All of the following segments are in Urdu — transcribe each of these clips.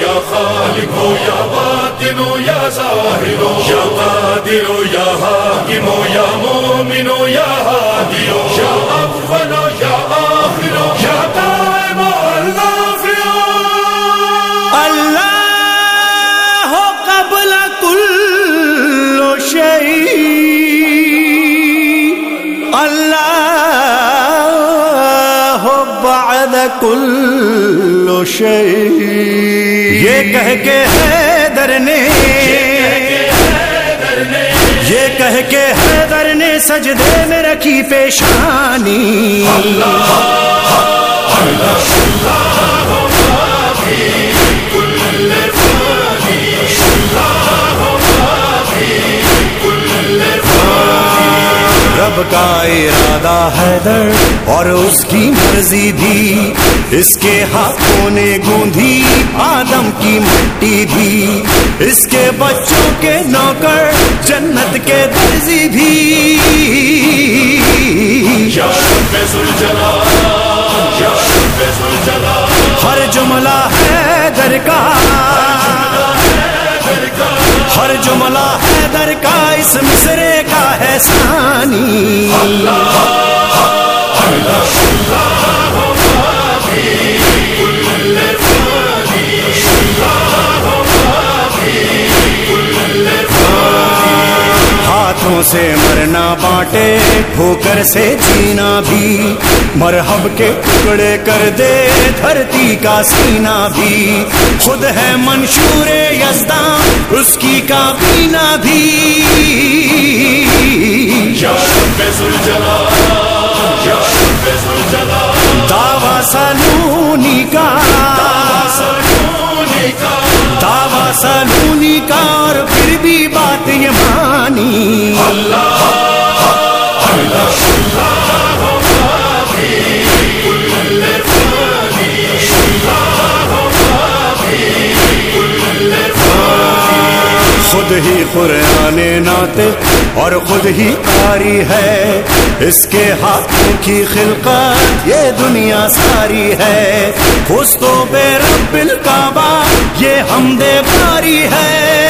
یا خالقو یا باطنو یا ظاہرو یا قادرو یا حاکمو یا مومنو یا حادیو یا اولو یا آخرو یا دائم اللہ فیو اللہ قبل کل شیء اللہ بعد کل شیء یہ کہہ کے حیدر نے یہ کہہ کے حیدر نے سجدے میں رکھی پیشانی۔ اللہ اللہ اللہ رب کا ارادہ حیدر اور اس کی مرضی بھی۔ اس کے ہاتھوں نے گوندھی، آدم کی مٹی بھی۔ اس کے بچوں کے نوکر، جنت کے درزی بھی۔ یا رب ہر جملہ حیدر کا۔ ہر جملہ حیدر کا اس مصرے کا ہے سانی ہاتھوں سے مرنا بانٹے ٹھوکر سے جینا بھی مرحب کے ٹکڑے کر دے، دھرتی کا سینہ بھی۔ خود ہے منشور یزدان اس کی کابینہ بھی۔ دعوی سلونی کا۔ دعوی سلونی کا اور پھر بھی بات یہ مانی۔ ہی قرآن ناتے اور خود ہی قاری ہے۔ اس کے ہاتھوں کی خلقت یہ دنیا ساری ہے۔ اس تو بے رب الکعبہ یہ ہم دے باری ہے۔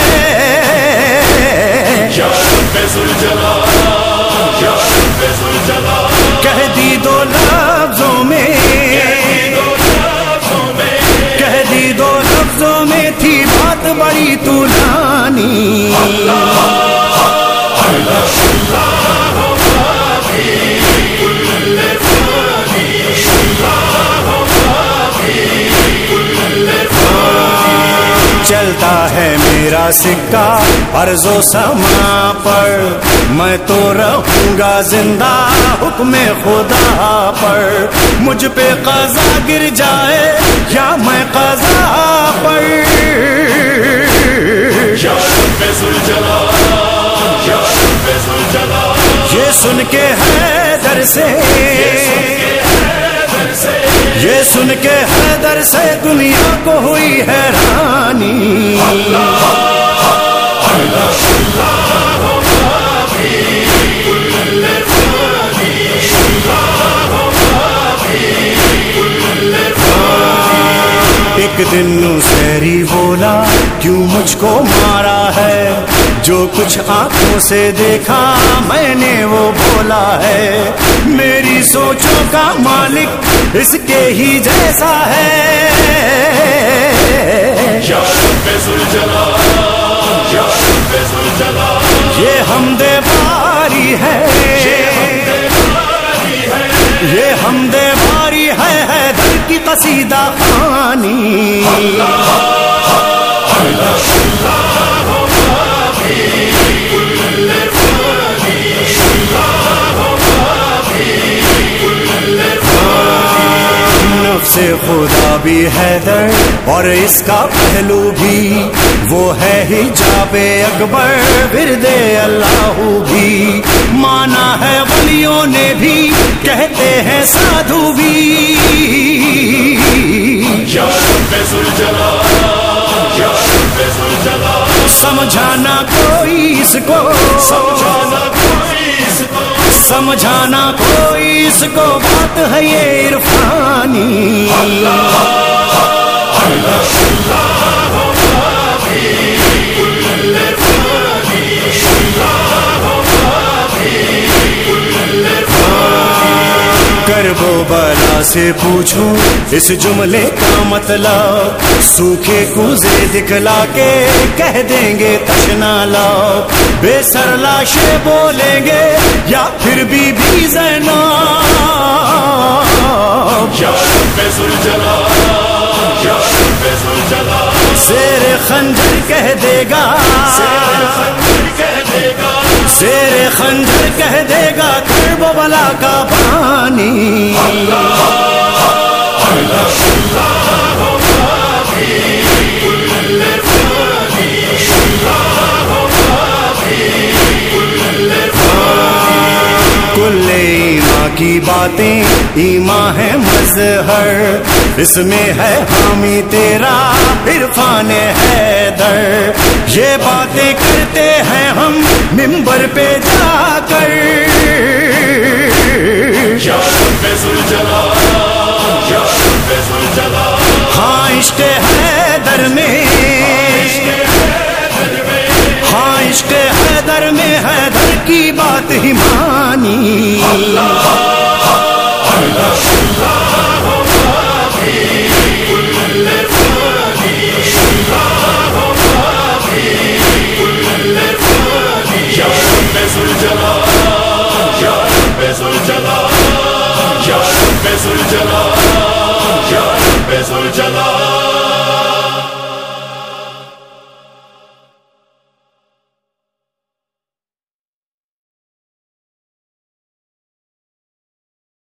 یا رب ذوالجلال یا رب ذوالجلال کہہ دی دو لفظوں میں، کہہ دی دو لفظوں میں تھی بات بڑی طولانی ہے میرا سکہ؟ ارض و سما پر میں تو رہوں گا زندہ، حکم خدا پر۔ مجھ پہ قضا گر جائے یا میں قضا پر؟ یہ سن کے حیدر سے، یہ سن کے حیدر سے دنیا کو ہوئی حیرانی ایک دن سیری بولا کیوں مجھ کو مارا ہے؟ جو کچھ آنکھوں سے دیکھا میں نے وہ بولا ہے۔ میری سوچوں کا مالک اس کے ہی جیسا ہے۔ یہ ہم دے باری ہے۔ یہ ہم دے باری ہے حیدر کی قصیدہ خانی نفس خدا بھی حیدر اور اس کا پہلو بھی وہ ہے ہی جاب اکبر ورد اللہ بھی۔ مانا ہے ولیوں نے بھی، کہتے ہیں سادھو بھی۔ یا یا سمجھانا کوئی اس کو۔ سمجھانا کوئی سمجھانا کوئی اس کو بات ہے یہ عرفانی۔ کربو بلا سے پوچھوں اس جملے کا مطلب سوکھے کوزے دکھلا کے کہہ دیں گے تشنا لاؤ بے سر لاشے بولیں گے یا پھر بی بی زینا زیر خنجر کہہ دے گا خنجر کہہ دے گا کرب بلا کا پانی کل ایماں کی باتیں، ایماں ہے مظہر۔ اس میں ہے حامی تیرا، عرفان یہ باتیں کرتے ہیں ہم ممبر پہ جا کر۔ ہاں عشق ہے در میں۔ ہاں عشق میں ہے در کی بات ہی مانی۔ ذوالجلال